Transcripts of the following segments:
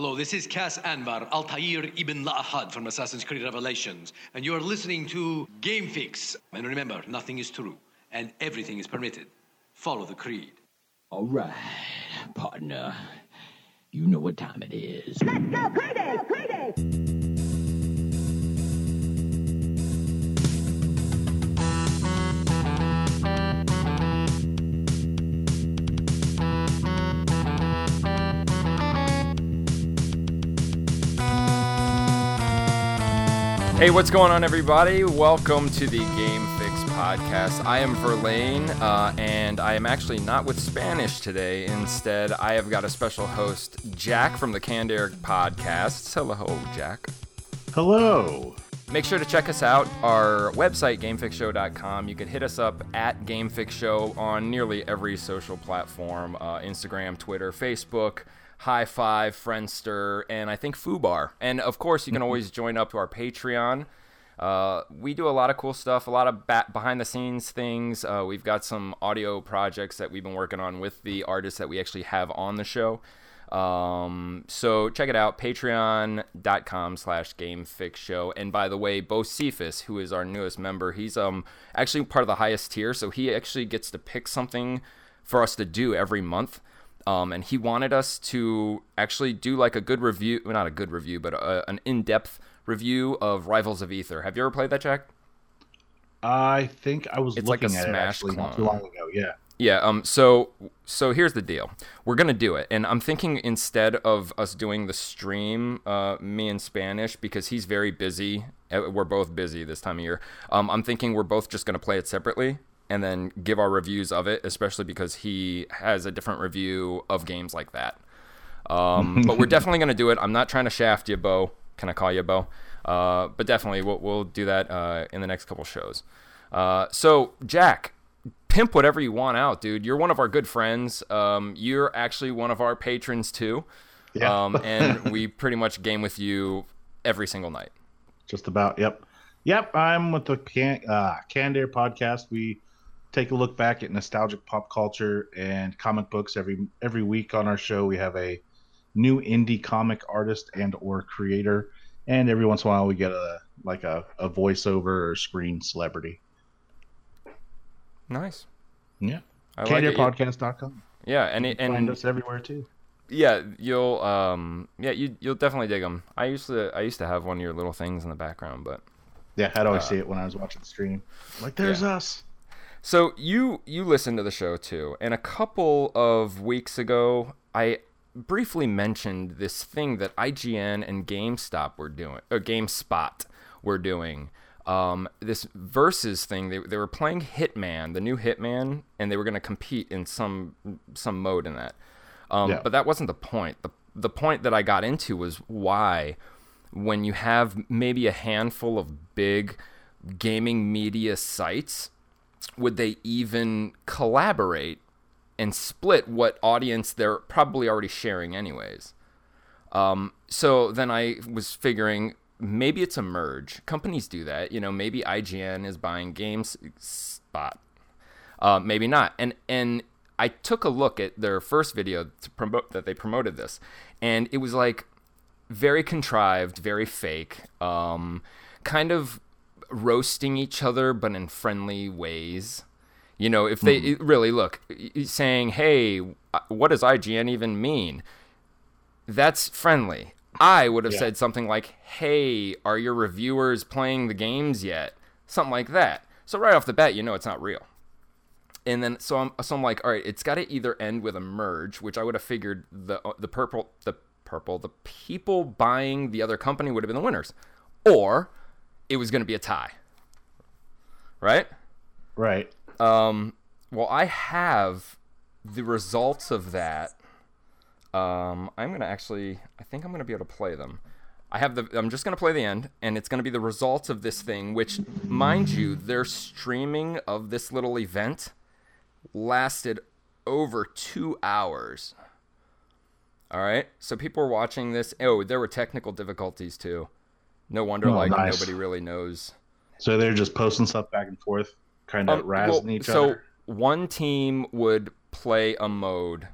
Hello, this is Cas Anvar, Altair ibn La'ahad from Assassin's Creed Revelations, and you are listening to Game Fix. And remember, nothing is true, and everything is permitted. Follow the creed. All right, partner. You know what time it is. Let's go crazy! Crazy! Hey, what's going on, everybody? Welcome to the Game Fix podcast. I am Verlane, uh, and I am actually not with Spanish today. Instead, I have got a special host, Jack from the Canned Air podcast. Hello, Jack. Hello. Make sure to check us out. Our website, GameFixShow.com. You can hit us up at GameFixShow on nearly every social platform uh, Instagram, Twitter, Facebook. Hi5, Friendster, and I think Fubar. And of course, you can always join up to our Patreon. Uh, we do a lot of cool stuff, a lot of behind the scenes things. Uh, we've got some audio projects that we've been working on with the artists that we actually have on the show. Um, so check it out, patreon.com slash gamefixshow. And by the way, Bo Cephas, who is our newest member, he's um actually part of the highest tier, so he actually gets to pick something for us to do every month. Um, and he wanted us to actually do like a good review, well, not a good review, but a, an in-depth review of Rivals of Aether. Have you ever played that, Jack? I think I was It's like looking a at it Smash actually not too long ago. Yeah. Yeah. Um. So so here's the deal. We're gonna do it, and I'm thinking instead of us doing the stream, uh, me in Spanish because he's very busy. uh, We're both busy this time of year. Um. I'm thinking we're both just gonna play it separately and then give our reviews of it, especially because he has a different review of games like that. Um. but we're definitely gonna do it. I'm not trying to shaft you, Bo. Can I call you Bo? Uh. But definitely we'll we'll do that uh in the next couple shows. Uh. So Jack pimp whatever you want out, dude. You're one of our good friends. Um, you're actually one of our patrons too. Yeah. Um, and we pretty much game with you every single night. Just about. Yep. Yep. I'm with the Can uh, Canned podcast. We take a look back at nostalgic pop culture and comic books every every week on our show. We have a new indie comic artist and or creator, and every once in a while we get a like a, a voiceover or screen celebrity. Nice. Yeah. I like. Yeah, and it- Find us everywhere too. yeah, you'll um yeah you you'll definitely dig them. I used to I used to have one of your little things in the background, but Yeah, I'd always Uh, see it when I was watching the stream. Like, there's Yeah. us. So you you listen to the show too, and a couple of weeks ago, I briefly mentioned this thing that IGN and GameStop were doing, or GameSpot were doing. Um, this versus thing. They, they were playing Hitman, the new Hitman, and they were going to compete in some some mode in that. Um, Yeah. But that wasn't the point. the The point that I got into was why, when you have maybe a handful of big gaming media sites would they even collaborate and split what audience they're probably already sharing anyways? Um, so then i was figuring maybe it's a merge. Companies do that you know maybe ign is buying gamespot uh, maybe not. And and i took a look at their first video to promote that they promoted this and it was like very contrived, very fake, um, kind of roasting each other, but in friendly ways. You know, if they it- really look saying, "Hey, uh, what does IGN even mean?" That's friendly. I would have Yeah. said something like, "Hey, are your reviewers playing the games yet?" Something like that. So right off the bat, you know it's not real. And then so I'm so I'm like, all right, it's got to either end with a merge, which I would have figured the the purple the purple the people buying the other company would have been the winners, or it was going to be a tie. Right? Right. Um, well, I have the results of that. Um, I'm gonna actually. I think I'm gonna be able to play them. I have the. I'm just gonna play the end, and it's gonna be the results of this thing. Which, mind you, their streaming of this little event lasted over two hours. All right, so people were watching this. Oh, there were technical difficulties too. No wonder, Oh, like nice. nobody really knows So they're just posting stuff back and forth, kind of Um, razzing well, each so other. So one team would play a mode.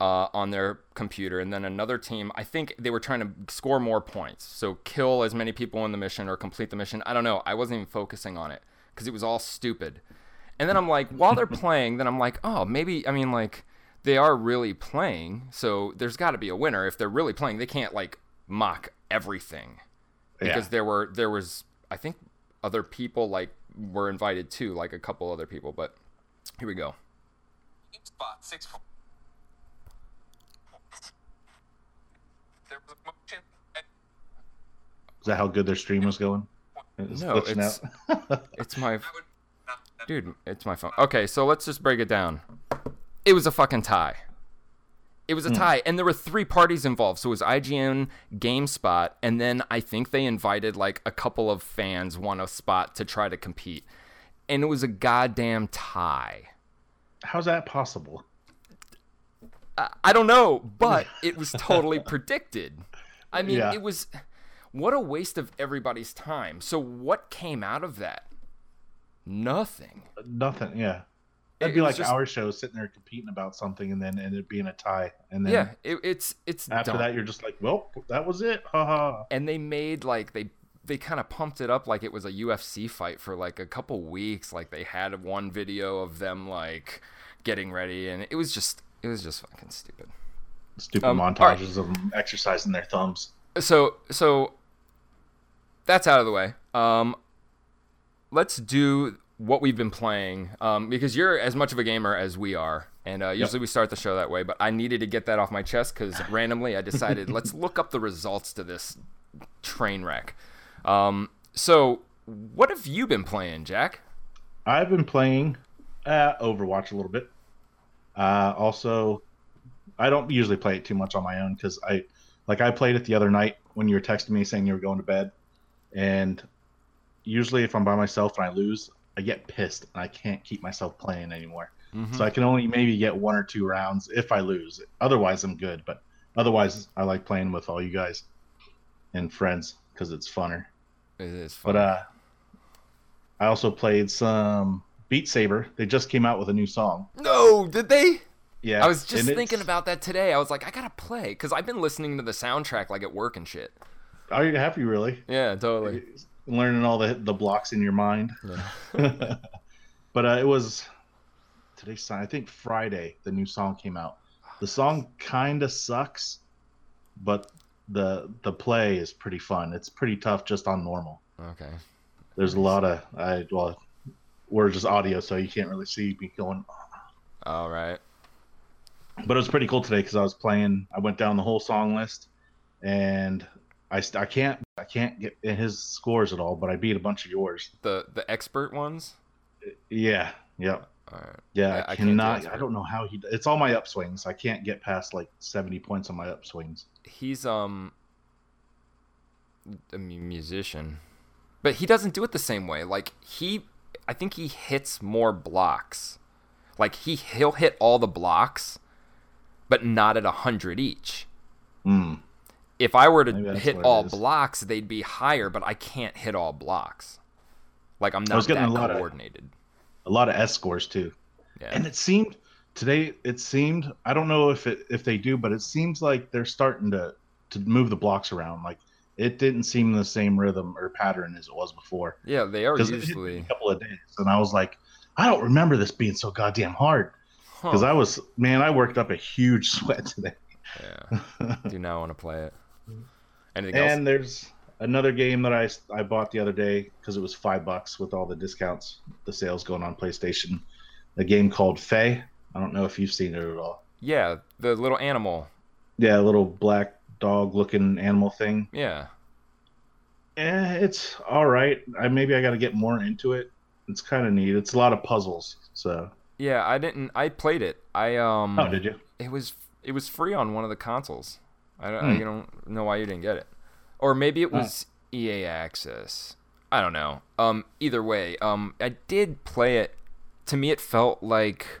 uh, on their computer, and then another team. I think they were trying to score more points, so kill as many people in the mission or complete the mission. I don't know. I wasn't even focusing on it because it was all stupid. And then I'm like, while they're playing, then I'm like, oh, maybe. I mean, like they are really playing, so there's got to be a winner. If they're really playing, they can't like mock everything because Yeah. there were there was I think other people like were invited too, like a couple other people. But here we go. spot six four. There was a motion. Is that how good their stream was going? It was No, it's- It's my I would not. dude. It's my phone. Okay, so let's just break it down. It was a fucking tie. It was a hmm. tie, and there were three parties involved. So it was IGN, GameSpot, and then I think they invited like a couple of fans won a spot to try to compete, and it was a goddamn tie. How's that possible? I- I don't know, but it was totally predicted. I mean, Yeah. it was what a waste of everybody's time. So what came out of that? Nothing. Nothing. Yeah. That'd be like just- our show sitting there competing about something and then and it being a tie. And then Yeah, it, it's it's after dumb. that you're just like, well, that was it. Ha ha. and they made like they they kind of pumped it up like it was a UFC fight for like a couple weeks. Like they had one video of them like getting ready, and it was just it was just fucking stupid. Stupid Um, all right. montages of them exercising their thumbs. so so that's out of the way. Um, let's do what we've been playing um, because you're as much of a gamer as we are, and uh, usually we start the show that way. But I needed to get that off my chest because randomly I decided let's look up the results to this train wreck. Um, so what have you been playing, Jack? I've been playing uh, Overwatch a little bit. Uh, also, I don't usually play it too much on my own because I, like, I played it the other night when you were texting me saying you were going to bed, and usually if I'm by myself and I lose, I get pissed and I can't keep myself playing anymore. So I can only maybe get one or two rounds if I lose. Otherwise, I'm good. But otherwise, I like playing with all you guys and friends because it's funner. It is fun. But uh, I also played some Beat Saber. They just came out with a new song. no, did they? Yeah, I was just and it's- thinking about that today. I was like, I gotta play because I've been listening to the soundtrack like at work and shit. Are you happy? Really? Yeah, totally. Learning all the the blocks in your mind. but uh, it was today's song. I think Friday. The new song came out. The song kind of sucks, but the the play is pretty fun. It's pretty tough just on normal. Okay. There's a lot of I well, we're just audio, so you can't really see me going All right. but it was pretty cool today because I was playing. I went down the whole song list, and I I can't I can't get in his scores at all. But I beat a bunch of yours. The the expert ones. Yeah, yep, All right. yeah. I- I, cannot. I don't know how he. It's all my upswings. I can't get past like seventy points on my upswings. He's um a musician, but he doesn't do it the same way. Like he, I think he hits more blocks. Like he he'll hit all the blocks, but not at a hundred each. Mm. If I were to hit all blocks, they'd be higher, but I can't hit all blocks. Like I'm not I was getting that a lot of- coordinated. A lot of S scores too. Yeah. And it seemed today. It seemed. I don't know if it if they do, but it seems like they're starting to to move the blocks around. Like it didn't seem the same rhythm or pattern as it was before. yeah, they are because it hit usually. a couple of days, and I was like, I don't remember this being so goddamn hard. Because Huh. I was, man, I worked up a huge sweat today. Yeah. Do not want to play it. Anything else? and there's another game that I I bought the other day because it was five bucks with all the discounts, the sales going on PlayStation. A game called Fe. I don't know if you've seen it at all. Yeah, the little animal. Yeah, a little black dog looking animal thing. Yeah. Eh, it's all right. I maybe I got to get more into it. It's kind of neat. It's a lot of puzzles. So, Yeah, I didn't. I played it. I um. oh, did you? It was it was free on one of the consoles. I don't, Hmm. I don't know why you didn't get it, or maybe it was EA Access. I don't know. Um, either way, um, I did play it. To me, it felt like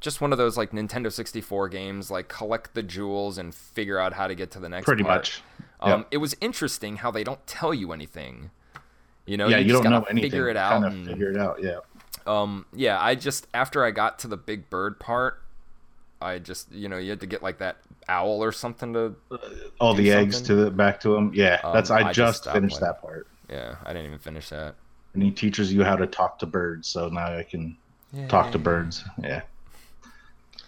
just one of those like Nintendo 64 games, like collect the jewels and figure out how to get to the next. Pretty part. much. Um, Yep. It was interesting how they don't tell you anything. You know, yeah, you, just don't know anything. Figure it out. Kind of figure it out. Yeah. um, yeah, I just after I got to the big bird part, I just you know you had to get like that owl or something to All do the eggs to the back to him. Yeah, Um, that's I, I just just finished playing. that part. yeah I didn't even finish that. And he teaches you how to talk to birds, so now I can talk to birds. Yeah.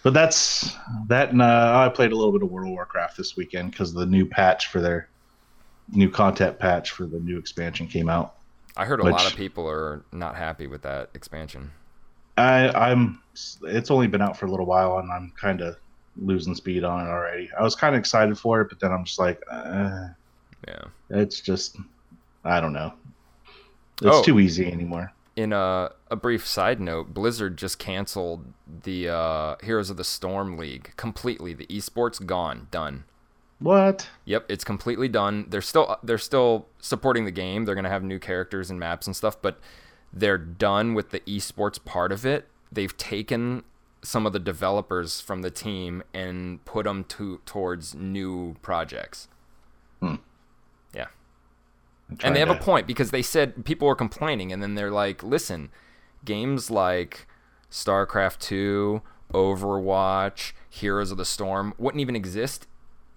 But that's that. And uh, I played a little bit of World of Warcraft this weekend because the new patch for their new content patch for the new expansion came out. I heard a lot of people are not happy with that expansion. I, I'm. It's only been out for a little while, and I'm kind of losing speed on it already. I was kind of excited for it, but then I'm just like, uh, Yeah. it's just, I don't know. It's Oh. too easy anymore. In a, a brief side note, Blizzard just canceled the uh, Heroes of the Storm League completely. The esports gone, done. What? Yep, it's completely done. They're still they're still supporting the game. They're gonna have new characters and maps and stuff, but they're done with the esports part of it. They've taken some of the developers from the team and put them to towards new projects. Hmm. Yeah, and they have a point because they said people were complaining, and then they're like, "Listen, games like StarCraft Two, Overwatch, Heroes of the Storm wouldn't even exist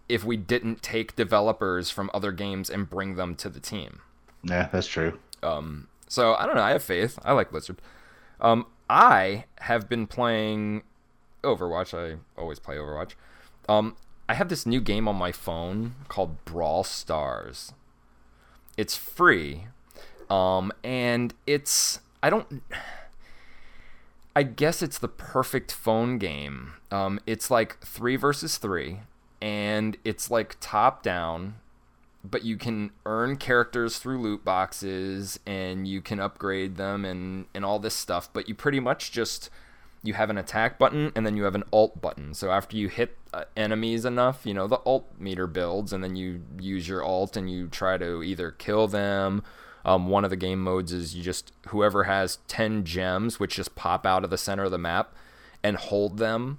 if we didn't take developers from other games and bring them to the team." Yeah, that's true. Um, so I don't know. I have faith. I like Blizzard. Um, I have been playing Overwatch. I always play Overwatch. Um, I have this new game on my phone called Brawl Stars. It's free, um, and it's I don't. I guess it's the perfect phone game. Um, it's like three versus three, and it's like top down but you can earn characters through loot boxes and you can upgrade them and and all this stuff but you pretty much just you have an attack button and then you have an alt button. So after you hit uh, enemies enough you know the alt meter builds and then you use your alt and you try to either kill them. Um, one of the game modes is you just whoever has 10 gems which just pop out of the center of the map and hold them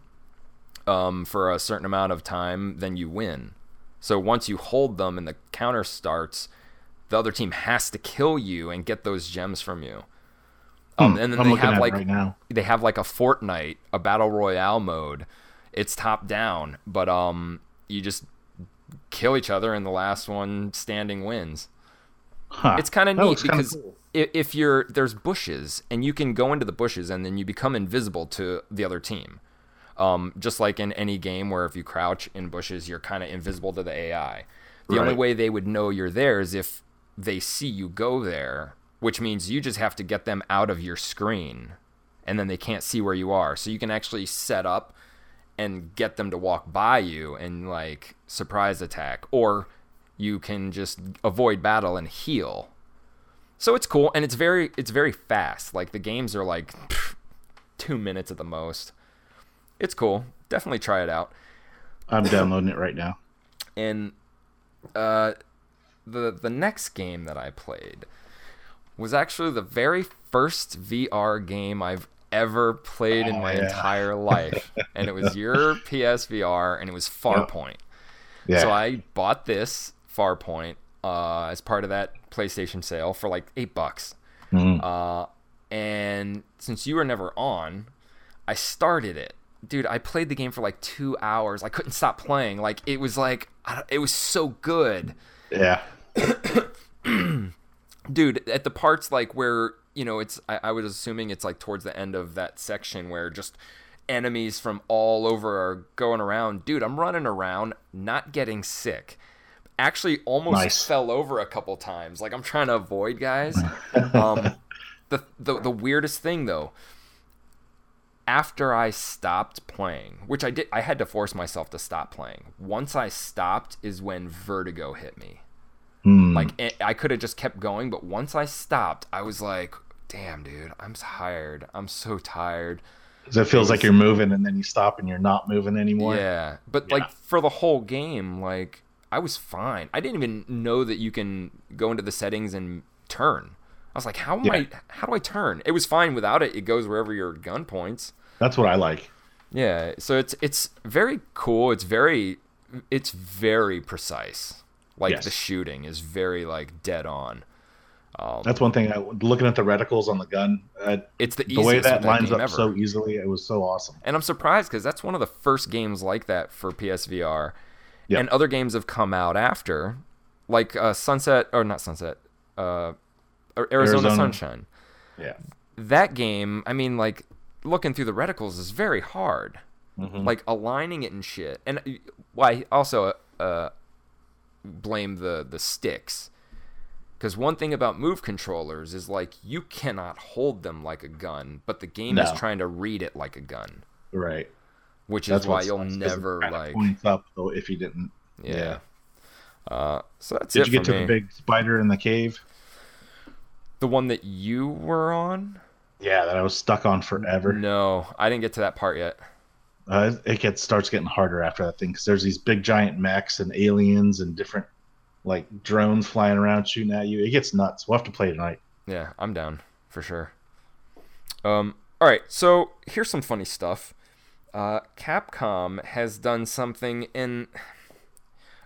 um, for a certain amount of time then you win so once you hold them and the counter starts, the other team has to kill you and get those gems from you. Um, Hmm, and then I'm they have like right they have like a Fortnite, a battle royale mode. It's top down, but um, you just kill each other and the last one standing wins. Huh. It's kind of neat because cool. if you're there's bushes and you can go into the bushes and then you become invisible to the other team. Um, just like in any game where if you crouch in bushes, you're kind of invisible to the AI. The only way they would know you're there is if they see you go there, which means you just have to get them out of your screen and then they can't see where you are. So you can actually set up and get them to walk by you and like surprise attack or you can just avoid battle and heal. So it's cool and it's very it's very fast. Like the games are like 2 minutes at the most. It's cool. Definitely try it out. I'm downloading it right now. And uh, the the next game that I played was actually the very first VR game I've ever played in Oh, my yeah. entire life, and it was your PSVR, and it was Farpoint. Yeah. So I bought this Farpoint uh, as part of that PlayStation sale for like eight bucks. Mhm. Uh, and since you were never on, I started it. Dude, I played the game for like two hours. I couldn't stop playing. Like it was like it was so good yeah. dude at the parts like where you know it's I, I was assuming it's like towards the end of that section where just enemies from all over are going around dude i'm running around not getting sick actually almost Nice. fell over a couple times like i'm trying to avoid guys um the, the the weirdest thing though after i stopped playing which i did i had to force myself to stop playing once i stopped is when vertigo hit me Hmm. like it, I could have just kept going, but once I stopped, I was like, "Damn, dude, I'm tired. I'm so tired." 'Cause it feels like you're moving and then you stop and you're not moving anymore. Yeah, but Yeah. like for the whole game, like I was fine. I didn't even know that you can go into the settings and turn. I was like, "How am Yeah. I? How do I turn?" It was fine without it. It goes wherever your gun points. That's what I like. Yeah, so it's it's very cool. It's very it's very precise. Like Yes. the shooting is very like dead on. Um, That's one thing. I, looking at the reticles on the gun, uh, it's the the way with that lines up ever. so easily, it was so awesome. And I'm surprised because that's one of the first games like that for PSVR. Yep. And other games have come out after, like uh, Sunset, or not Sunset, uh, Arizona, Arizona. Sunshine. Yeah. That game, I mean, like, looking through the reticles is very hard. Mhm. Like, aligning it and shit. And uh, why also uh, blame the, the sticks. Because one thing about move controllers is, like, you cannot hold them like a gun, but the game is trying to read it like a gun Right. which That's is why you'll never like points up though if you didn't. yeah. Uh, so that's Did it you get to me. the big spider in the cave? The one that you were on? Yeah, that I was stuck on forever. No, I didn't get to that part yet. Uh, it gets starts getting harder after that thing because there's these big giant mechs and aliens and different like drones flying around shooting at you. It gets nuts. We'll have to play tonight. Yeah, I'm down for sure. Um, all right, so here's some funny stuff. Uh, Capcom has done something, and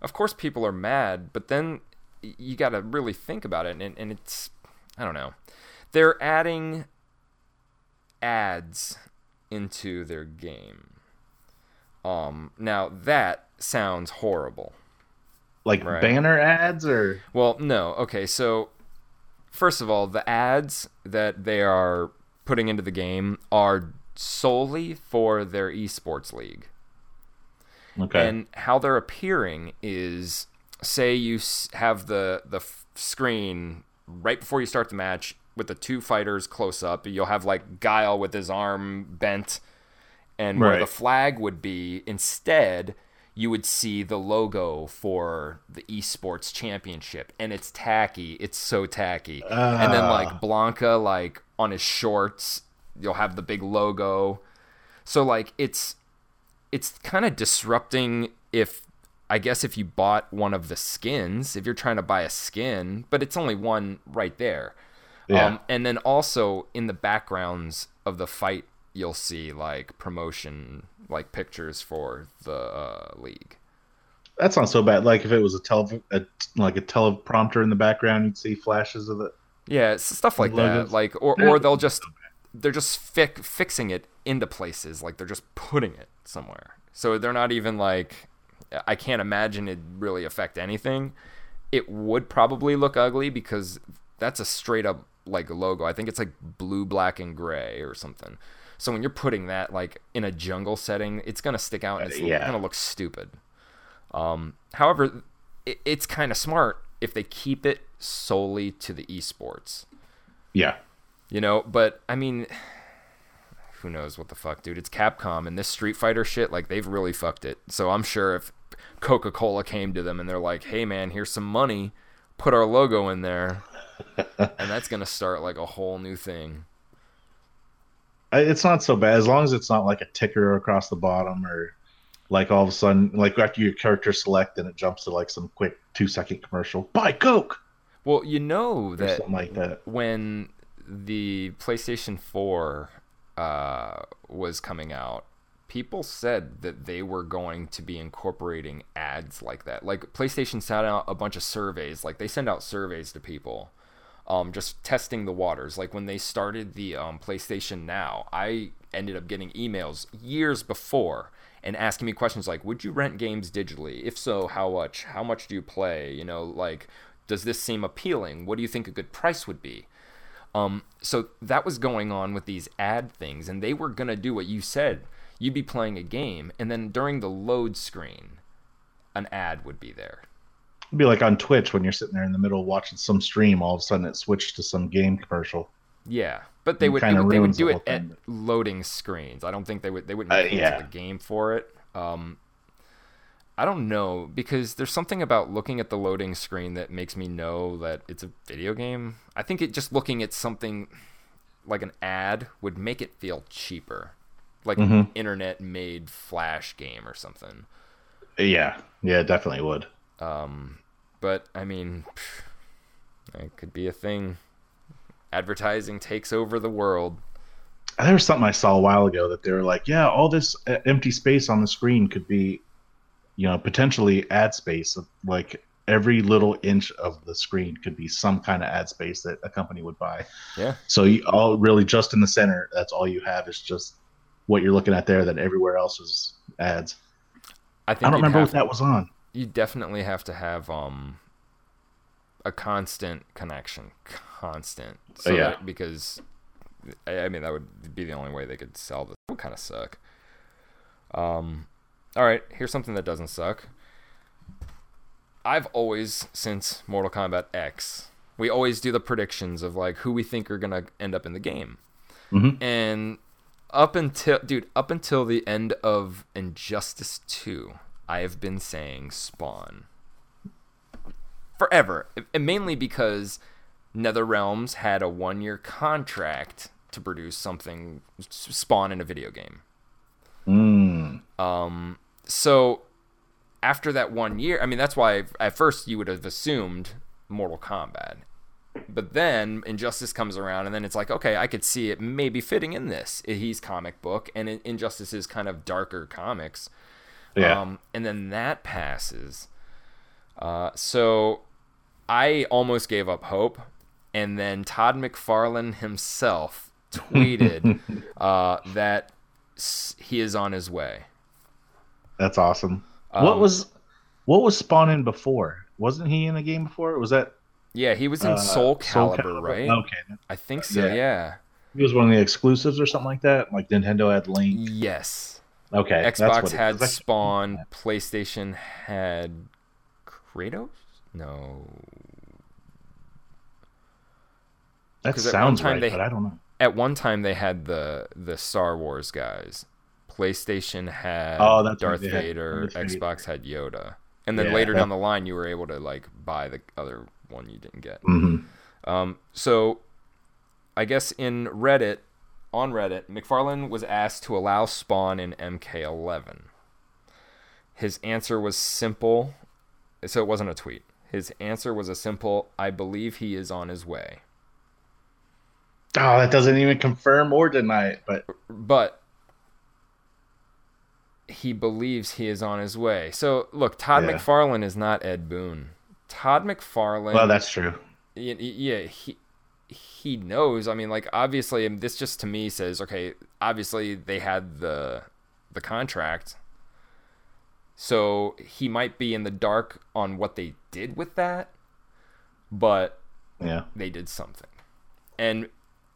of course people are mad, but then you got to really think about it, and, and it's I don't know. They're adding ads into their game. Um, now that sounds horrible. Like Right. banner ads or Well, no. Okay, so first of all, the ads that they are putting into the game are solely for their esports league. okay. And how they're appearing is say you have the the f- screen right before you start the match with the two fighters close up. You'll have like Guile with his arm bent and where Right. the flag would be instead you would see the logo for the esports championship and it's tacky it's so tacky and then Ah. like Blanka like on his shorts you'll have the big logo so like it's it's kind of disrupting if I guess if you bought one of the skins, if you're trying to buy a skin, but it's only one right there. Yeah. Um, and then also in the backgrounds of the fight, you'll see like promotion, like pictures for the uh, league. That's not so bad. Like if it was a tele, a, like a teleprompter in the background, you'd see flashes of it. Yeah, it's stuff like that. Like or or they'll just they're just fi- fixing it into places. Like they're just putting it somewhere. So they're not even like I can't imagine it really affect anything. It would probably look ugly because that's a straight up like logo. I think it's like blue, black, and gray or something. So when you're putting that like in a jungle setting, it's gonna stick out and it's Uh, yeah. gonna look stupid. Um, however, it, it's kind of smart if they keep it solely to the esports. Yeah. You know, but I mean, who knows what the fuck, dude? It's Capcom and this Street Fighter shit, like they've really fucked it. So I'm sure if Coca Cola came to them and they're like, "Hey, man, here's some money, put our logo in there," and that's gonna start like a whole new thing. It's not so bad as long as it's not like a ticker across the bottom or like all of a sudden, like after your character select and it jumps to like some quick two second commercial. Buy Coke Well, you know that something like that. when the PlayStation 4 uh, was coming out, people said that they were going to be incorporating ads like that. Like PlayStation sent out a bunch of surveys. Like they send out surveys to people, um, just testing the waters. Like when they started the um, PlayStation Now, I ended up getting emails years before and asking me questions like, "Would you rent games digitally? If so, how much? How much do you play? You know, like." Does this seem appealing? What do you think a good price would be? Um, so that was going on with these ad things, and they were gonna do what you said. You'd be playing a game, and then during the load screen, an ad would be there. It'd be like on Twitch when you're sitting there in the middle watching some stream, all of a sudden it switched to some game commercial. Yeah, but they would kinda they would do the it whole at loading screens. I don't think they would they wouldn't Uh, yeah. the game for it. Um, I don't know because there's something about looking at the loading screen that makes me know that it's a video game. I think it just looking at something like an ad would make it feel cheaper, like an Mhm. internet made flash game or something. Yeah, yeah, definitely would. Um, but I mean, it could be a thing. Advertising takes over the world. There was something I saw a while ago that they were like, yeah, all this uh, empty space on the screen could be, you know, potentially ad space. Like every little inch of the screen could be some kind of ad space that a company would buy. Yeah. So you all really just in the center, that's all you have is just what you're looking at there. Then everywhere else is ads. I think I don't remember what that was on. You definitely have to have um a constant connection constant so Yeah. that- because I, I mean that would be the only way they could sell this it would kind of suck um all right here's something that doesn't suck i've always since mortal kombat x we always do the predictions of like who we think are gonna end up in the game mm-hmm. and up until dude up until the end of injustice 2 i have been saying spawn forever and mainly because NetherRealms had a one year contract to produce something spawn in a video game Mm. um, so after that one year, I mean, that's why at first you would have assumed Mortal Kombat. But then Injustice comes around, and then it's like, okay, I could see it maybe fitting in this. He's comic book, and Injustice is kind of darker comics. Yeah. Um, and then that passes. Uh, so I almost gave up hope. And then Todd McFarlane himself tweeted uh, that he is on his way. That's awesome. Um, what was what was Spawn in before? Wasn't he in a game before? Was that Yeah, he was in uh, Soul Calibur, right? Okay, I think so. Yeah. Yeah. he was one of the exclusives or something like that. Like Nintendo had Link. Yes. Okay, Xbox had it- had 'cause I- Spawn. PlayStation had Kratos. No. That sounds right, they- but I don't know. At one time they had the the Star Wars guys. PlayStation had Oh, that's Darth had Vader. Darth Xbox had Yoda. And then Yeah, later that- down the line, you were able to like buy the other one you didn't get. Mhm. Um, so, I guess in Reddit, on Reddit, McFarlane was asked to allow Spawn in MK11. His answer was simple, so it wasn't a tweet. His answer was a simple, "I believe he is on his way." Oh, that doesn't even confirm or deny it. But But he believes he is on his way. So look, Todd Yeah. McFarlane is not Ed Boon. Todd McFarlane. well, that's true. yeah he he knows i mean like obviously and this just to me says okay obviously they had the the contract so he might be in the dark on what they did with that but Yeah, they did something and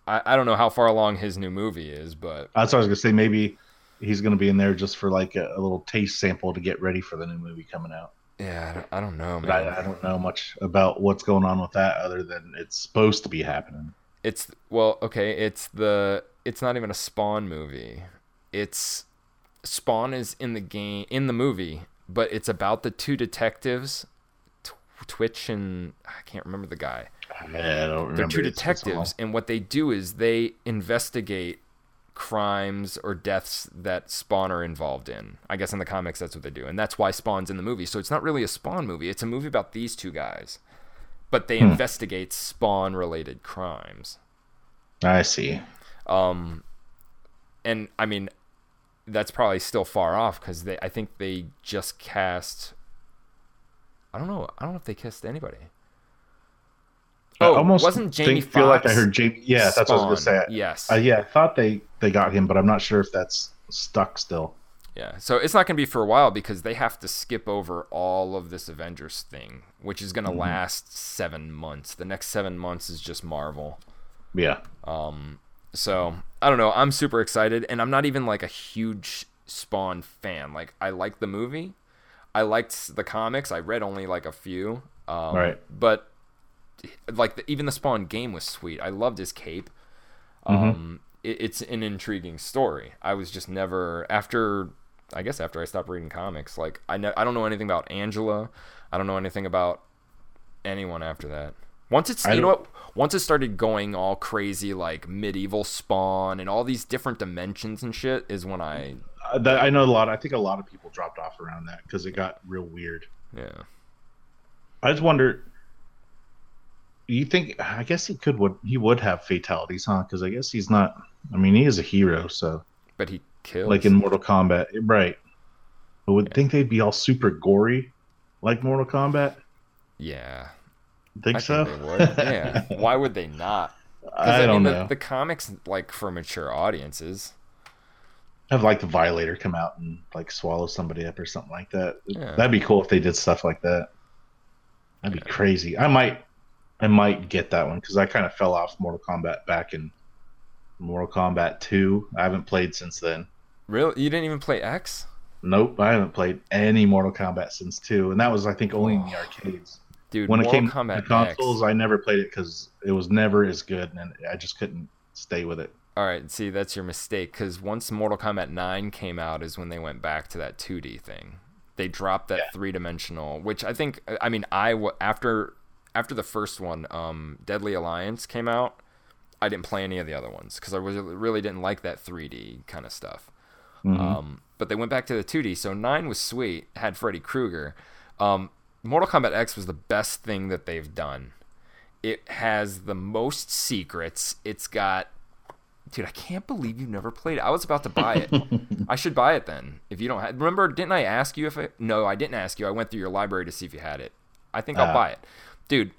i, I don't know how far along his new movie is but that's what I was gonna say. Maybe he's gonna be in there just for like a, a little taste sample to get ready for the new movie coming out. yeah i don't, I don't know man I, I don't know much about what's going on with that other than it's supposed to be happening. It's well, okay. It's the. It's not even a Spawn movie. It's Spawn is in the game in the movie, but it's about the two detectives, Tw- Twitch and I can't remember the guy. I don't remember. They're two It's been so long. detectives, and what they do is they investigate crimes or deaths that Spawn are involved in. I guess in the comics that's what they do, and that's why Spawn's in the movie. So it's not really a Spawn movie. It's a movie about these two guys, but they investigate Spawn-related crimes. I see. Um, and I mean, that's probably still far off because they. I think they just cast. I don't know. I don't know if they kissed anybody. I Oh, almost wasn't Jamie think, feel like I heard Jamie. Yeah, that's what I was gonna say. Yes. Uh, yeah, I thought they they got him, but I'm not sure if that's stuck still. Yeah. So it's not going to be for a while because they have to skip over all of this Avengers thing, which is going to last seven months. The next seven months is just Marvel. Yeah, Um. So I don't know. I'm super excited, and I'm not even like a huge Spawn fan. Like I like the movie, I liked the comics. I read only like a few. Um, Right. But like the, even the Spawn game was sweet. I loved his cape. Um, it, it's an intriguing story. I was just never after. I guess after I stopped reading comics, like I ne- I don't know anything about Angela. I don't know anything about anyone after that. Once it's I you know what once it started going all crazy like medieval spawn and all these different dimensions and shit is when I uh, that, I know a lot. I think a lot of people dropped off around that because it got real weird. yeah I just wonder. You think? I guess he could would he would have fatalities, huh? Because I guess he's not. I mean, he is a hero, so but he kills like in Mortal Kombat, right? I would think they'd be all super gory, like Mortal Kombat. Yeah, Think I so? think they would. Yeah, why would they not? I, don't mean, know. The, the comics like for mature audiences. Have like the Violator come out and like swallow somebody up or something like that. Yeah. That'd be cool if they did stuff like that. That'd be crazy. I might, I might get that one because I kind of fell off Mortal Kombat back in Mortal Kombat Two. I haven't played since then. Really, you didn't even play X, Nope, I haven't played any Mortal Kombat since two, and that was I think only in the arcades. dude. when it came Kombat to consoles, X. I never played it because it was never as good, and I just couldn't stay with it. All right, see, that's your mistake because once Mortal Kombat 9 came out is when they went back to that 2D thing. They dropped that Yeah. three-dimensional, which I think I mean, I after after the first one, um Deadly Alliance came out, I didn't play any of the other ones cuz I was really didn't like that 3D kind of stuff. Um but they went back to the 2D, so 9 was sweet, had Freddy Krueger. Um Mortal Kombat X was the best thing that they've done. It has the most secrets. It's got Dude, I can't believe you never played it. I was about to buy it. I should buy it then. If you don't have, remember, didn't I ask you if I? No, I didn't ask you. I went through your library to see if you had it. I think I'll Ah. buy it, dude.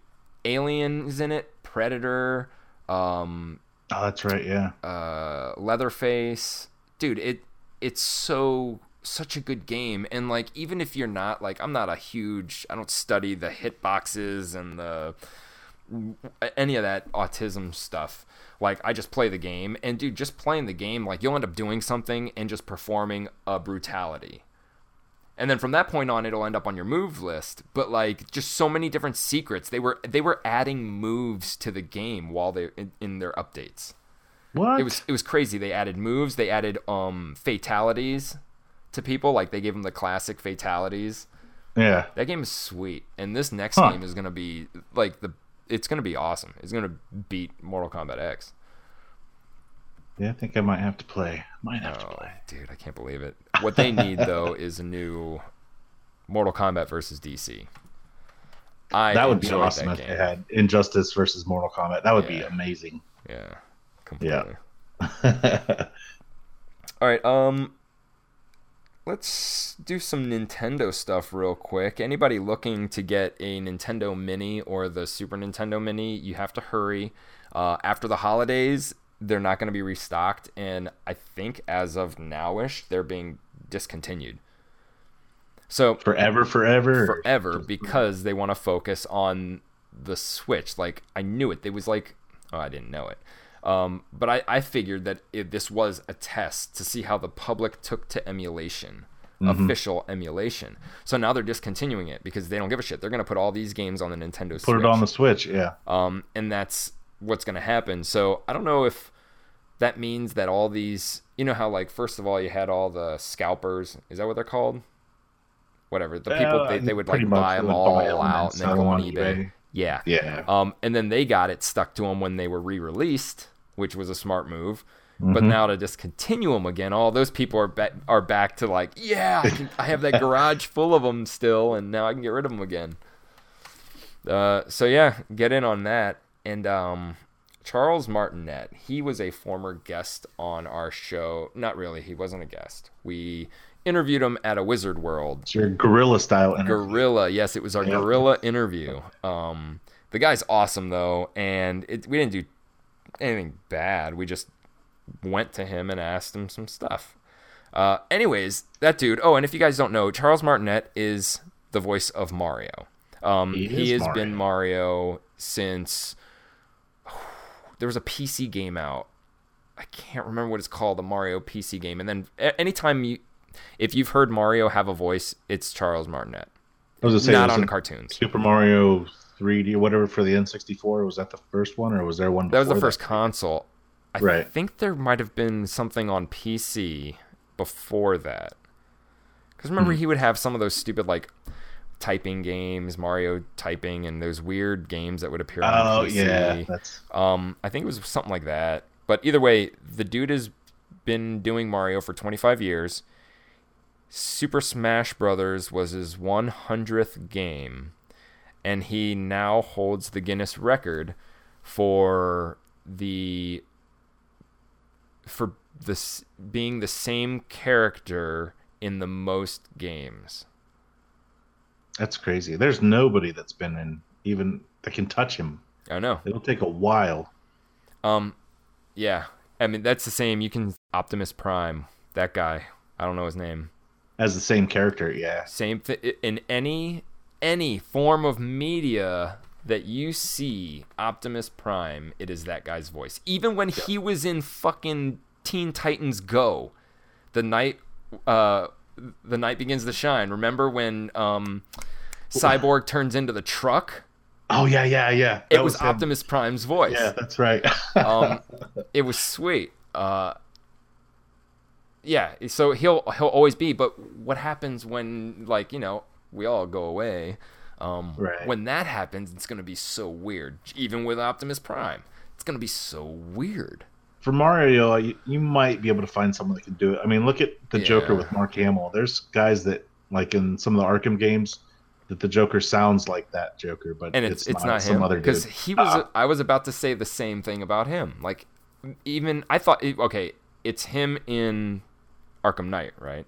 Aliens in it, Predator, um, Oh, that's right. Yeah. uh, Leatherface, dude. It it's so such a good game, and like even if you're not like I'm not a huge, I don't study the hitboxes and the any of that autism stuff. Like I just play the game, and dude, just playing the game, like you'll end up doing something and just performing a brutality. And then from that point on, it'll end up on your move list. But like, just so many different secrets. They were they were adding moves to the game while they in, in their updates. What? It was it was crazy. They added moves. They added um fatalities to people. Like they gave them the classic fatalities. yeah. That game is sweet, and this next Huh. game is gonna be like the. It's gonna be awesome. It's gonna beat Mortal Kombat X. Yeah, I think I might have to play. Might have to Oh, play. dude, I can't believe it. What they need though is a new Mortal Kombat versus DC. I That would be awesome that if game. they had Injustice versus Mortal Kombat. That would be amazing. Yeah, completely. Yeah. All right, um let's do some Nintendo stuff real quick. Anybody looking to get a Nintendo Mini or the Super Nintendo Mini, you have to hurry. Uh, after the holidays, they're not going to be restocked, and I think as of nowish, they're being discontinued. So forever, forever. forever because they want to focus on the Switch. Like I knew it. They was like, oh, I didn't know it. Um, but I, I figured that this was a test to see how the public took to emulation, Mm-hmm. official emulation. So now they're discontinuing it because they don't give a shit. They're gonna put all these games on the Nintendo Put Switch Put it on the Switch. Yeah. um, and that's what's going to happen. So I don't know if that means that all these, you know, how like first of all you had all the scalpers. Is that what they're called? Whatever the people Uh, they, they would like buy them all buy 'em and out and then sell go on eBay. eBay. Yeah. Yeah. Um, and then they got it stuck to them when they were re-released, which was a smart move. But Mm-hmm. now to discontinue them again, all those people are back are back to like, yeah, I, can, I have that garage full of them still, and now I can get rid of them again. Uh, so yeah, get in on that. And um, Charles Martinet, he was a former guest on our show. Not really, he wasn't a guest. We interviewed him at a Wizard World It's your guerrilla style interview. Guerrilla. Yes, it was our Yeah. Guerrilla interview. Um, the guy's awesome though, and it, we didn't do anything bad. We just went to him and asked him some stuff. Uh, anyways, that dude. Oh, and if you guys don't know, Charles Martinet is the voice of Mario. Um, He he has been Mario since there was a PC game out. I can't remember what it's called, the Mario PC game. And then anytime you, if you've heard Mario have a voice, it's Charles Martinet. I was say, Not was on cartoons. Super Mario 3D or whatever for the N64. Was that the first one, or was there one? That was the first console. I Right. think there might have been something on PC before that. Because remember, Hmm. he would have some of those stupid like typing games, Mario typing, and those weird games that would appear on Oh PC. yeah, that's Um, I think it was something like that. But either way, the dude has been doing Mario for 25 years. Super Smash Brothers was his 100th game, and he now holds the Guinness record for the for this being the same character in the most games. That's crazy. There's nobody that's been in even that can touch him. I know. It'll take a while. Um, yeah. I mean, that's the same. You can Optimus Prime, that guy. I don't know his name. As the same character, yeah. Same thing in any any form of media that you see Optimus Prime, it is that guy's voice. Even when he was in fucking Teen Titans Go, the night uh the night begins to shine. Remember when um Cyborg turns into the truck? Oh yeah, yeah, yeah. It That was. Optimus Prime's voice. Yeah, that's right. um, it was sweet. Uh, yeah, so he'll he'll always be. But what happens when like you know we all go away? Um, Right. When that happens, it's gonna be so weird. Even with Optimus Prime, it's gonna be so weird. For Mario, you, you might be able to find someone that can do it. I mean, look at the Joker with Mark Hamill. There's guys that like in some of the Arkham games that the Joker sounds like that Joker, but And it's it's, not, not, some him because he was. Ah. I was about to say the same thing about him. Like even I thought okay, it's him in Arkham Knight, right?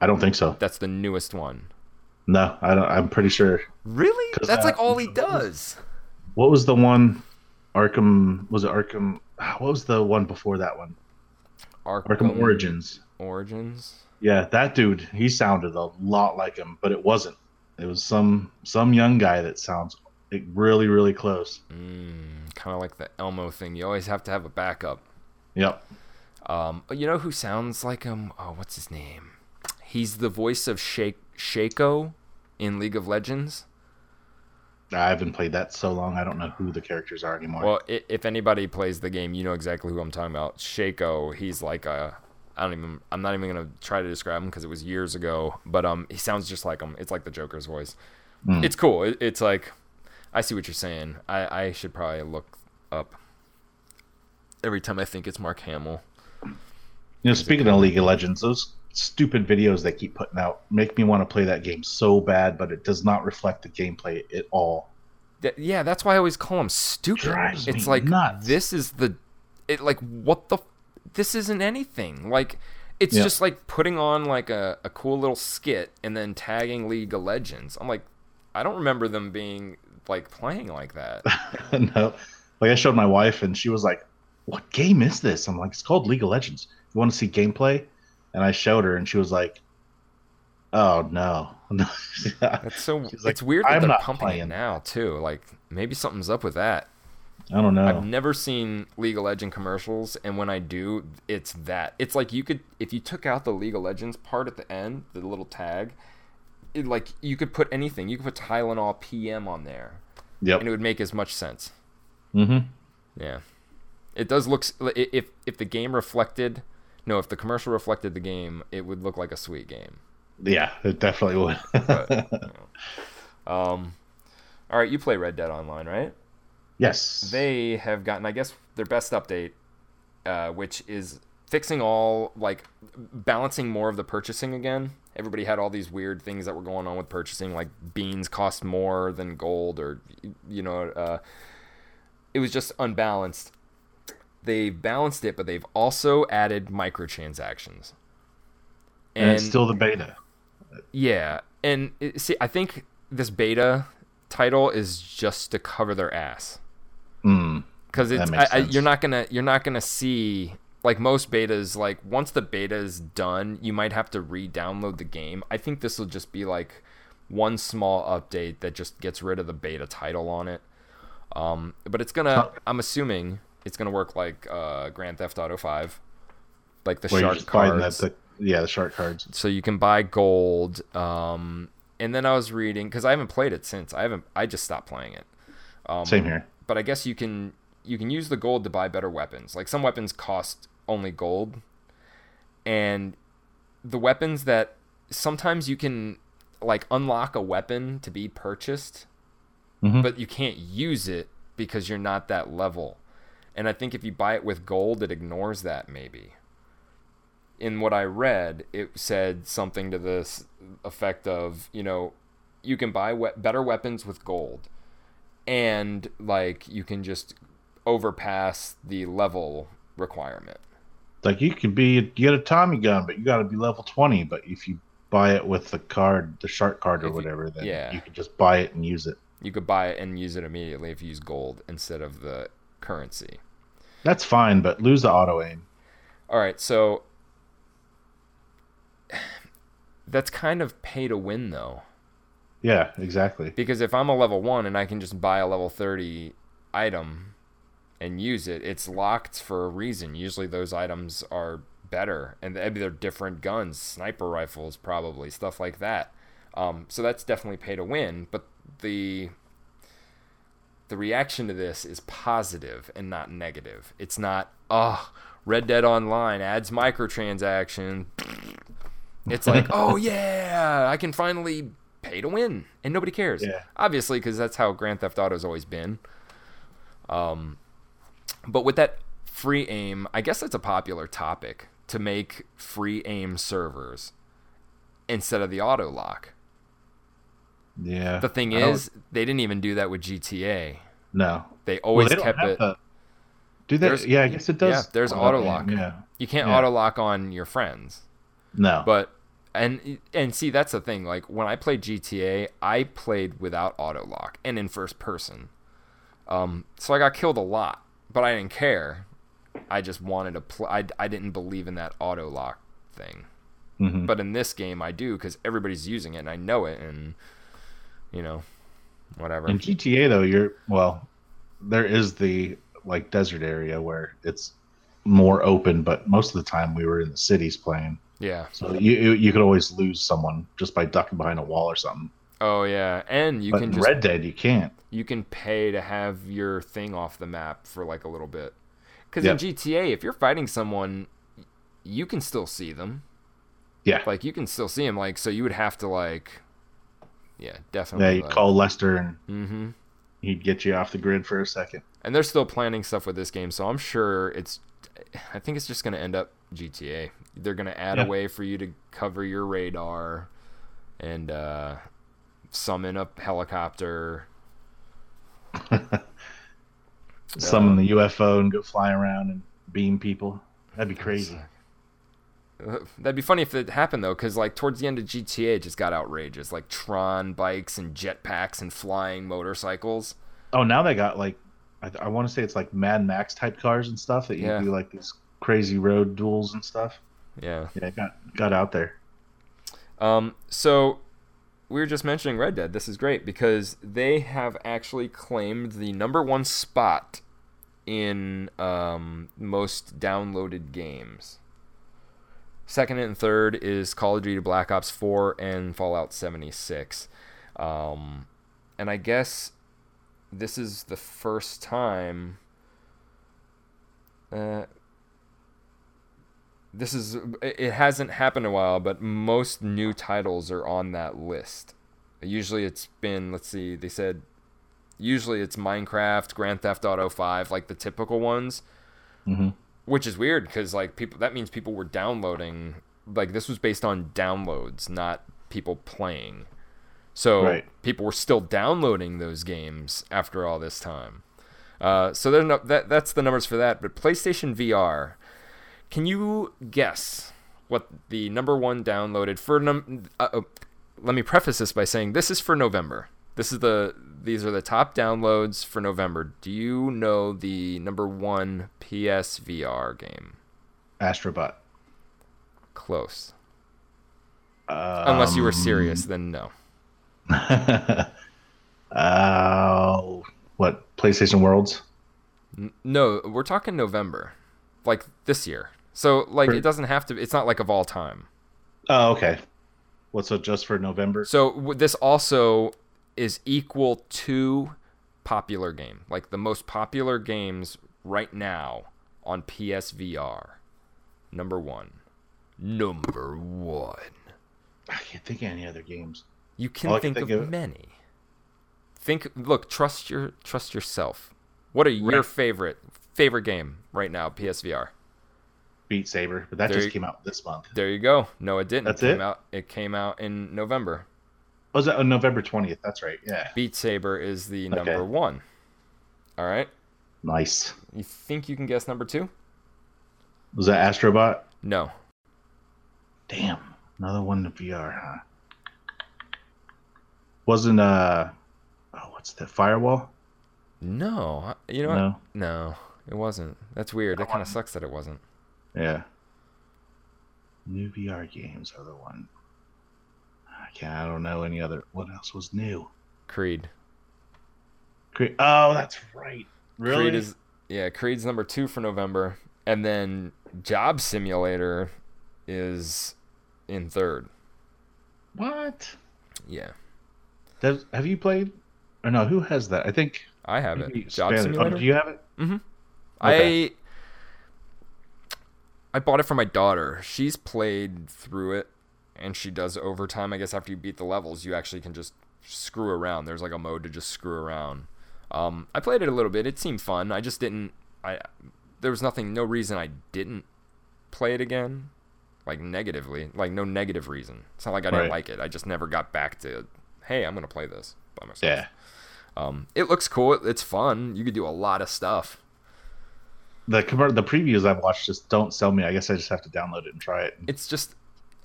I don't think so. That's the newest one. No, I don't. I'm pretty sure. Really? That's uh, like all he does. What was the one? Arkham was it Arkham? ah, What was the one before that one? Arkham Origins. Origins. Yeah, that dude. He sounded a lot like him, but it wasn't. It was some some young guy that sounds like really really close. Mm, kind of like the Elmo thing. You always have to have a backup. Yep. Um, you know who sounds like him? Oh, what's his name? He's the voice of Shake Shaco in League of Legends. I haven't played that so long. I don't know who the characters are anymore. Well, if anybody plays the game, you know exactly who I'm talking about. Shaco. He's like a. I don't even. I'm not even gonna try to describe him because it was years ago. But um, he sounds just like him. It's like the Joker's voice. Hmm. It's cool. It, it's like, I see what you're saying. I I should probably look up. Every time I think it's Mark Hamill. You know, speaking of League of Legends, those stupid videos they keep putting out make me want to play that game so bad, but it does not reflect the gameplay at all. Th- yeah, that's why I always call them stupid. Drives it's like nuts. this is the, it like what the, this isn't anything. Like it's Yeah. just like putting on like a, a cool little skit and then tagging League of Legends. I'm like, I don't remember them being like playing like that. no, like I showed my wife, and she was like, "What game is this?" I'm like, "It's called League of Legends. Want to see gameplay?" And I showed her, and she was like, "Oh no." That's so. Like, it's weird that "I'm they're not pumping it playing." now too. Like maybe something's up with that. I don't know. I've never seen League of Legends commercials, and when I do, it's that. It's like you could, if you took out the League of Legends part at the end, the little tag, it, like you could put anything. You could put Tylenol PM on there, Yep. and it would make as much sense. Mm-hmm. Yeah, it does look. If if the game reflected, no, if the commercial reflected the game, it would look like a sweet game. Yeah, it definitely would. Um, all right, you play Red Dead Online, right? yes. they have gotten, I guess, their best update, uh, which is fixing all like balancing more of the purchasing again. Everybody had all these weird things that were going on with purchasing, like beans cost more than gold, or you know, uh, it was just unbalanced. They've balanced it, but they've also added microtransactions. and it's still the beta. Yeah, and it, see, I think this beta title is just to cover their ass Mm. because it's I, I, you're not gonna you're not gonna see like most betas like once the beta is done you might have to re-download the game i think this will just be like one small update that just gets rid of the beta title on it um, but it's gonna i'm assuming it's gonna work like uh, grand theft auto 5 like the Where shark find that cards the yeah the shark cards. so you can buy gold um, and then i was reading because i haven't played it since i haven't i just stopped playing it um, Same here. but I guess you can you can use the gold to buy better weapons. Like some weapons cost only gold, and the weapons that sometimes you can like unlock a weapon to be purchased, Mhm. but you can't use it because you're not that level. And I think if you buy it with gold, it ignores that maybe. In what I read, it said something to this effect of, you know, you can buy we- better weapons with gold and like you can just overpass the level requirement. Like you can be you get a Tommy gun, but you got to be level twenty. But if you buy it with the card, the shark card or you- whatever, then yeah. you can just buy it and use it. You could buy it and use it immediately if you use gold instead of the currency. That's fine, but lose the auto aim. All right, so that's kind of pay to win though. Yeah, exactly. Because if I'm a level 1 and I can just buy a level 30 item and use it, it's locked for a reason. Usually those items are better and maybe they're different guns, sniper rifles probably, stuff like that. Um, so that's definitely pay to win, but the the reaction to this is positive and not negative. It's not, oh, Red Dead Online adds microtransaction. It's like, oh yeah, I can finally pay to win, and nobody cares. Yeah. Obviously, because that's how Grand Theft Auto's always been. Um, but with that free aim, I guess that's a popular topic to make free aim servers instead of the auto lock. Yeah. The thing is, they didn't even do that with GTA. no. They Well, always they kept it. do they? There's- Yeah, I guess it does. Yeah, there's auto lock. Yeah. You can't Yeah. auto lock on your friends. No. But and and see that's the thing. Like when I played GTA, I played without auto lock and in first person. Um, so I got killed a lot, but I didn't care. I just wanted to play. I, I didn't believe in that auto lock thing. Mhm. But in this game, I do because everybody's using it and I know it, and you know, whatever. In GTA though, you're well, there is the like desert area where it's more open, but most of the time we were in the cities playing. yeah. So you you, could always lose someone just by ducking behind a wall or something. Oh yeah, and you but can just Red Dead you can't. you can pay to have your thing off the map for like a little bit. Because Yep. in GTA, if you're fighting someone, you can still see them. Yeah. Like you can still see them. Like so, you would have to like, yeah, definitely. yeah, definitely. you like, call Lester and mm-hmm. he'd get you off the grid for a second. And they're still planning stuff with this game, so I'm sure it's. I think it's just gonna end up GTA. They're gonna add Yeah. a way for you to cover your radar, and uh, summon a helicopter. Summon the UFO and go fly around and beam people. That'd be crazy. That'd be funny if it happened though, because like towards the end of GTA, it just got outrageous, like Tron bikes and jetpacks and flying motorcycles. Oh, now they got like I, I want to say it's like Mad Max type cars and stuff that you Yeah. do like these crazy road duels and stuff. Yeah. Yeah, it got got out there. Um. So we were just mentioning Red Dead. This is great because they have actually claimed the number one spot in um, most downloaded games. Second and third is Call of Duty Black Ops 4 and Fallout 76. Um, and I guess this is the first time. Uh, this is it hasn't happened a while, but most new titles are on that list. Usually it's been let's see, they said usually it's Minecraft, Grand Theft Auto 5, like the typical ones. Mhm. Which is weird because like people that means people were downloading like this was based on downloads, not people playing. So Right. people were still downloading those games after all this time. Uh, so there's no, that that's the numbers for that. But PlayStation VR, can you guess what the number one downloaded for? Num- uh, uh, let me preface this by saying this is for November. This is the these are the top downloads for November. Do you know the number one PSVR game? Astrobot. Close. Unless you were Um, serious, then no. uh, what PlayStation Worlds? N- No, we're talking November, like this year. So like For- it doesn't have to. It's not like of all time. Oh, okay. What's it just for November? So w- this also is equal to popular game, like the most popular games right now on PSVR. Number one. Number one. I can't think of any other games. You can I can think, think of of- many. Think. Look. Trust your. Trust yourself. What are your Right. favorite favorite game right now? PSVR. Beat Saber, but that There just you- came out this month. There you go. No, it didn't. That's it came it? out. It came out in November. Was that on November twentieth? That's right. Yeah. Beat Saber is the Okay. number one. All right. Nice. You think you can guess number two? Was that Astrobot? No. Damn. Another one in VR, huh? Wasn't uh oh what's that firewall? No, you know what? No. No, it wasn't. That's weird. That kind of sucks that it wasn't. Yeah. New VR games are the one. I don't know any other what else was new? Creed. Creed oh that's right. Really? Creed is yeah, Creed's number two for November, and then Job Simulator is in third. what? Yeah, Does, have you played or no, who has that? I think I have it. Job Spanish- oh, Simulator. do you have it? Mm-hmm. Okay. I I bought it for my daughter. She's played through it, and she does overtime. I guess after you beat the levels, you actually can just screw around. There's like a mode to just screw around. Um, I played it a little bit. It seemed fun. I just didn't. I there was nothing, no reason I didn't play it again, like negatively, like no negative reason. It's not like I didn't Right. like it. I just never got back to, hey, I'm gonna play this by myself. Yeah. Um, it looks cool. It's fun. You could do a lot of stuff. The the previews I've watched just don't sell me. I guess I just have to download it and try it. it's just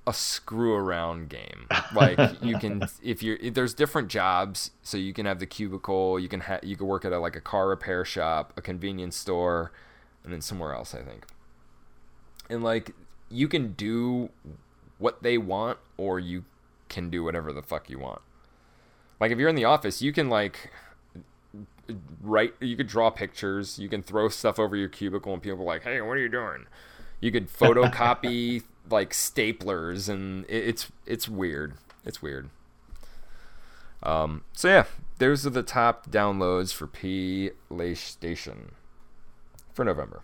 a screw around game. Like you can, if you're, if there's different jobs, so you can have the cubicle, you can ha- you can work at a, like a car repair shop, a convenience store, and then somewhere else, I think. And like you can do what they want, or you can do whatever the fuck you want. Like if you're in the office, you can like write, you could draw pictures, you can throw stuff over your cubicle, and people are like, "Hey, what are you doing?" You could photocopy like staplers, and it, it's it's weird. It's weird. Um, so yeah, those are the top downloads for PlayStation for November.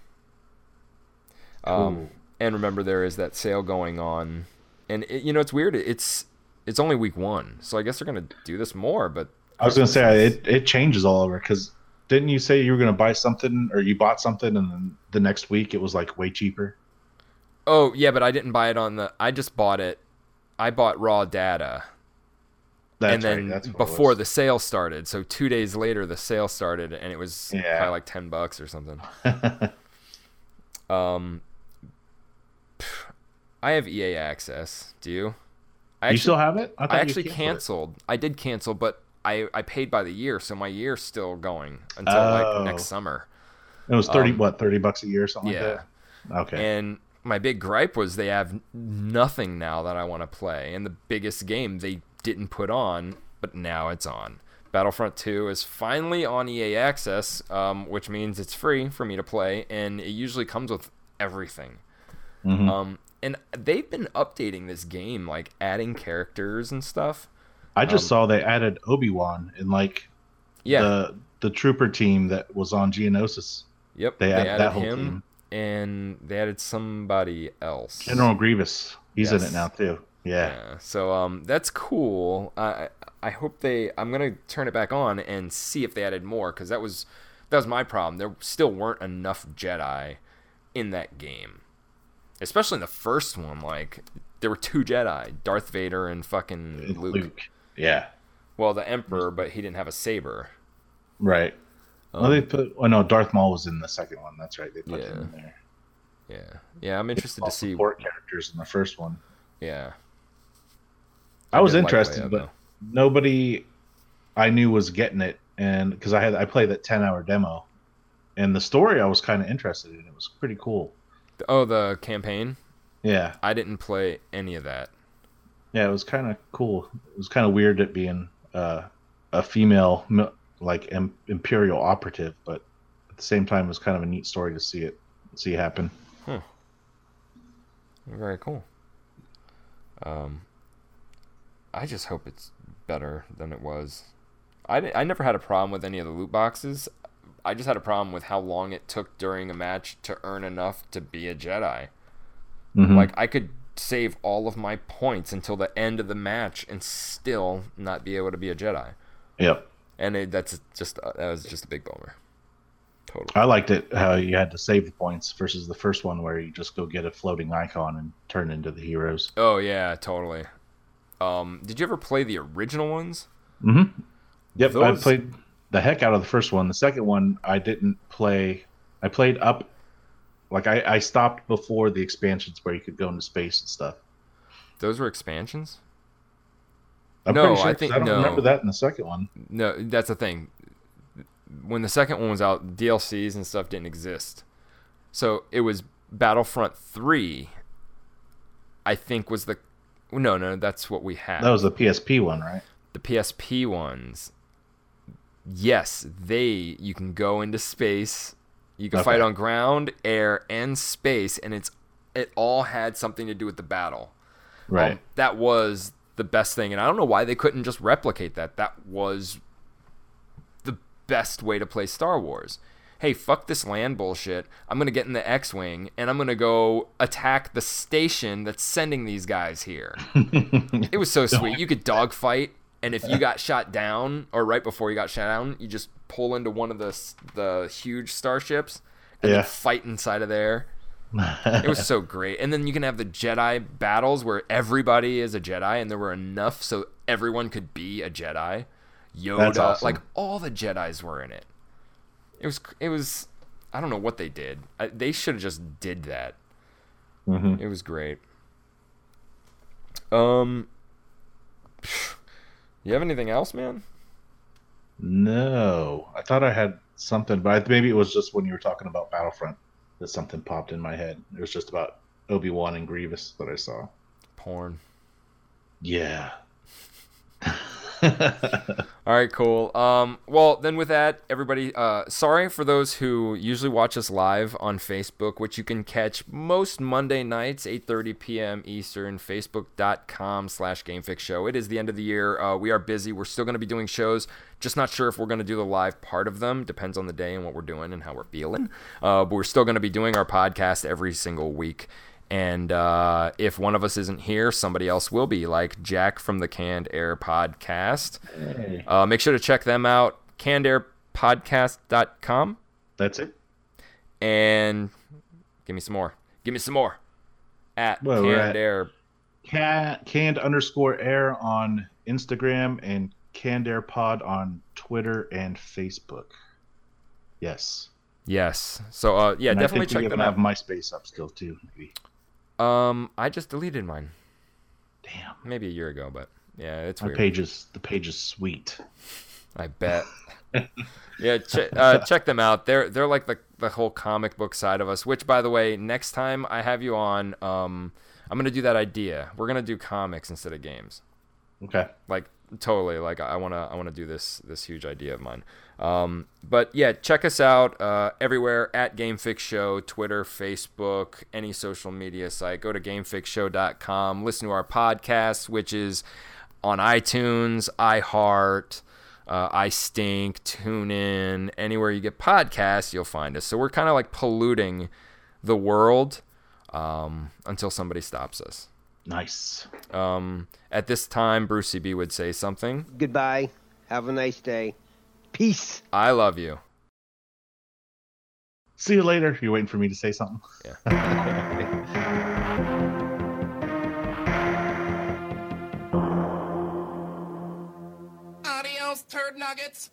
Um, and remember, there is that sale going on, and it, you know it's weird. It's it's only week one, so I guess they're gonna do this more. But I was gonna say it, it changes all over because didn't you say you were gonna buy something or you bought something and then the next week it was like way cheaper? Oh yeah, but I didn't buy it on the. I just bought it. I bought raw data, That's and then right. Before the sale started. So two days later, the sale started, and it was Yeah. probably like ten bucks or something. Um, I have EA access. Do you? I you still have it? I you actually canceled canceled. I did cancel, but I I paid by the year, so my year's still going until like Oh. next summer. It was thirty um, what thirty bucks a year or something Yeah. like that. Okay. And my big gripe was they have nothing now that I want to play. And the biggest game they didn't put on, but now it's on. Battlefront 2 is finally on EA Access, um, which means it's free for me to play, and it usually comes with everything. Mhm. Um, and they've been updating this game, like adding characters and stuff. I just um, saw they added Obi Wan and like Yeah, the the trooper team that was on Geonosis. yep. They, They, added, added that whole him, team. And they added somebody else. General Grievous. He's in it now too. Yeah. Yeah. So um, that's cool. I I hope they. I'm gonna turn it back on and see if they added more because that was that was my problem. There still weren't enough Jedi in that game, especially in the first one. Like there were two Jedi, Darth Vader and fucking Luke. Luke. Yeah. Well, the Emperor, but he didn't have a saber. Right. Um, they put. Oh no, Darth Maul was in the second one. That's right. They put him in there. yeah, yeah. I'm interested to see. support characters in the first one. Yeah. I was did like interested, but though. nobody I knew was getting it, and because I had I played that ten hour demo, and the story I was kind of interested in. It was pretty cool. Oh, the campaign. Yeah, I didn't play any of that. yeah, it was kind of cool. It was kind of weird it being uh, a female like im- imperial operative, but at the same time, it was kind of a neat story to see it see it happen. Very cool. Um, I just hope it's better than it was. I, I never had a problem with any of the loot boxes. I just had a problem with how long it took during a match to earn enough to be a Jedi. Mhm. Like I could save all of my points until the end of the match and still not be able to be a Jedi. Yep, And it, that's just uh, that was just a big bummer. Totally. I liked it how you had to save the points versus the first one where you just go get a floating icon and turn into the heroes. Oh yeah, totally. Um, did you ever play the original ones? Mm-hmm. Yep, Those- I played the heck out of the first one. The second one, I didn't play. I played up, like I, I stopped before the expansions where you could go into space and stuff. Those were expansions. I'm No, pretty sure, I think- I don't no. remember that in the second one. No, that's the thing. When the second one was out, DLCs and stuff didn't exist. So it was Battlefront 3, I think was the. No, no, that's what we had. That was the PSP one, right? the PSP ones. Yes, they. You can go into space. You can Okay. fight on ground, air, and space, and it's it all had something to do with the battle. Right. Um, that was the best thing, and I don't know why they couldn't just replicate that. That was the best way to play Star Wars. Hey, fuck this land bullshit. I'm gonna get in the X-wing and I'm gonna go attack the station that's sending these guys here. it was so sweet. You could dogfight, and if you got shot down, or right before you got shot down, you just pull into one of the the huge starships and Yeah. then fight inside of there. It was so great. And then you can have the Jedi battles where everybody is a Jedi, and there were enough so everyone could be a Jedi. Yoda, awesome. like all the Jedi's were in it. It was it was I don't know what they did. I, they should have just did that. Mhm. It was great. Um, you have anything else, man? No, I thought I had something, but I, maybe it was just when you were talking about Battlefront that something popped in my head. It was just about Obi Wan and Grievous that I saw. Porn. Yeah. All right, cool. Um, well, then with that, everybody, uh, sorry for those who usually watch us live on Facebook, which you can catch most Monday nights, 8.30 p.m. Eastern, facebook.com slash GameFix It is the end of the year. Uh, we are busy. We're still going to be doing shows. Just not sure if we're going to do the live part of them. Depends on the day and what we're doing and how we're feeling. Uh, but we're still going to be doing our podcast every single week. And uh, if one of us isn't here, somebody else will be, like Jack from the Canned Air Podcast. Uh, make sure to check them out, cannedairpodcast.com. That's it. And give me some more. Give me some more. At Well, Canned at- Air. Can, canned underscore air on Instagram and canned air pod on Twitter and Facebook. Yes. Yes. So, uh, yeah, And definitely check them out. have MySpace up still too. Maybe. Um, I just deleted mine Damn. maybe a year ago, but yeah, it's My weird. page is the page is sweet. I bet. yeah, ch- uh, check them out. They're they're like the the whole comic book side of us. Which, by the way, next time I have you on, um, I'm gonna do that idea. We're gonna do comics instead of games. Okay. Like totally. Like I wanna I wanna do this this huge idea of mine. Um, but yeah, check us out uh, everywhere at GameFix Show, Twitter, Facebook, any social media site. Go to GameFixShow.com. Listen to our podcast, which is on iTunes, iHeart, uh, iStink, TuneIn, anywhere you get podcasts, you'll find us. So we're kind of like polluting the world um, until somebody stops us. Nice. Um, at this time, Brucey B would say something. Goodbye. Have a nice day. Peace. I love you. See you later. You're waiting for me to say something. Adios, turd nuggets.